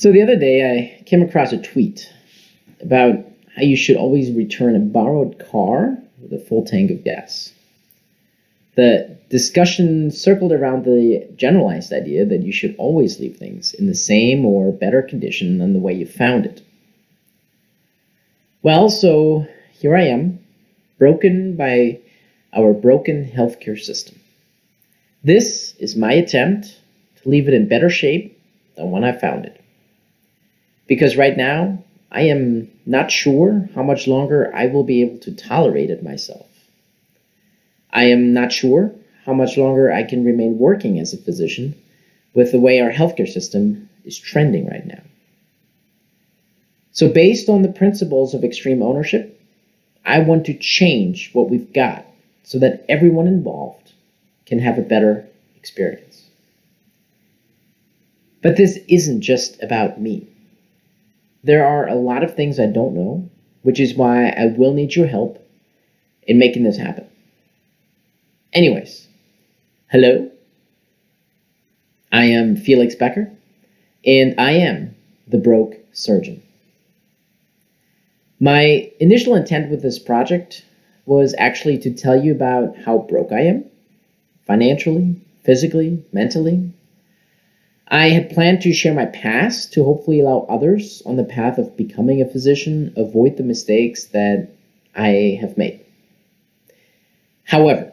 So the other day, I came across a tweet about how you should always return a borrowed car with a full tank of gas. The discussion circled around the generalized idea that you should always leave things in the same or better condition than the way you found it. Well, so here I am, broken by our broken healthcare system. This is my attempt to leave it in better shape than when I found it. Because right now, I am not sure how much longer I will be able to tolerate it myself. I am not sure how much longer I can remain working as a physician with the way our healthcare system is trending right now. So, based on the principles of extreme ownership, I want to change what we've got so that everyone involved can have a better experience. But this isn't just about me. There are a lot of things I don't know, which is why I will need your help in making this happen. Anyways, hello. I am Felix Boecker, and I am the broke surgeon. My initial intent with this project was actually to tell you about how broke I am financially, physically, mentally, I had planned to share my past to hopefully allow others on the path of becoming a physician avoid the mistakes that I have made. However,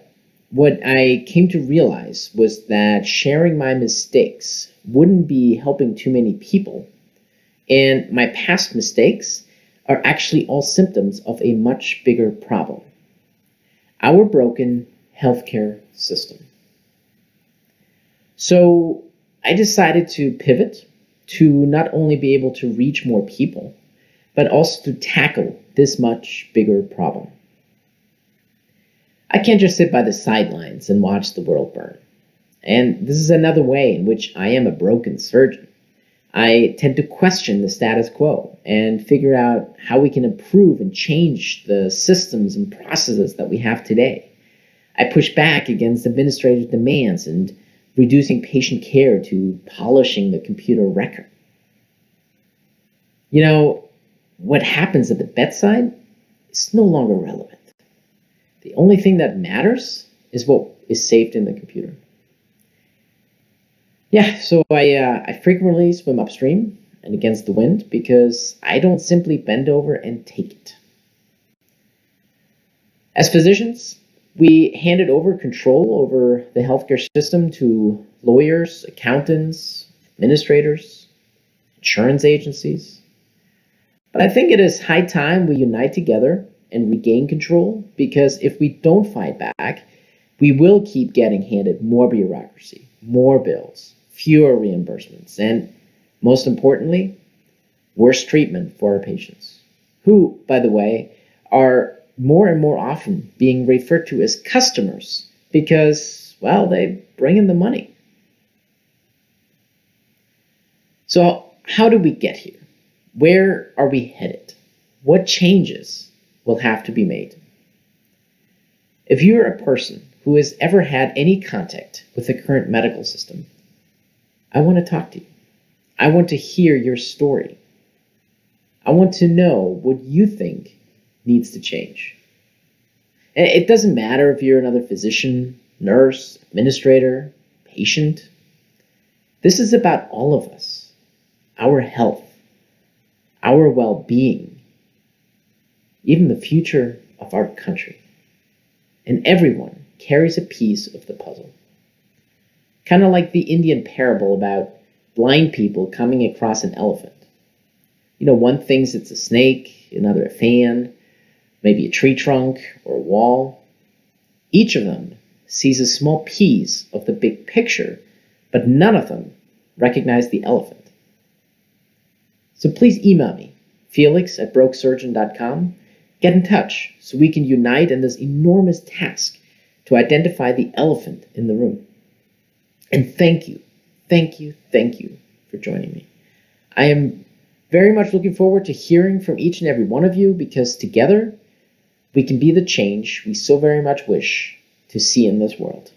what I came to realize was that sharing my mistakes wouldn't be helping too many people, and my past mistakes are actually all symptoms of a much bigger problem our broken healthcare system. So, I decided to pivot to not only be able to reach more people, but also to tackle this much bigger problem. I can't just sit by the sidelines and watch the world burn. And this is another way in which I am a broken surgeon. I tend to question the status quo and figure out how we can improve and change the systems and processes that we have today. I push back against administrative demands and reducing patient care to polishing the computer record. You know, what happens at the bedside is no longer relevant. The only thing that matters is what is saved in the computer. Yeah, so I, uh, I frequently swim upstream and against the wind because I don't simply bend over and take it. As physicians, we handed over control over the healthcare system to lawyers, accountants, administrators, insurance agencies. But I think it is high time we unite together and regain control because if we don't fight back, we will keep getting handed more bureaucracy, more bills, fewer reimbursements, and most importantly, worse treatment for our patients, who, by the way, are more and more often being referred to as customers because, well, they bring in the money. So, how do we get here? Where are we headed? What changes will have to be made? If you're a person who has ever had any contact with the current medical system, I want to talk to you. I want to hear your story. I want to know what you think needs to change. And it doesn't matter if you're another physician, nurse, administrator, patient. This is about all of us, our health, our well being, even the future of our country. And everyone carries a piece of the puzzle. Kind of like the Indian parable about blind people coming across an elephant. You know, one thinks it's a snake, another a fan, maybe a tree trunk or a wall. Each of them sees a small piece of the big picture, but none of them recognize the elephant. So please email me, felix at brokesurgeon.com. Get in touch so we can unite in this enormous task to identify the elephant in the room. And thank you, thank you, thank you for joining me. I am very much looking forward to hearing from each and every one of you because together we can be the change we so very much wish to see in this world.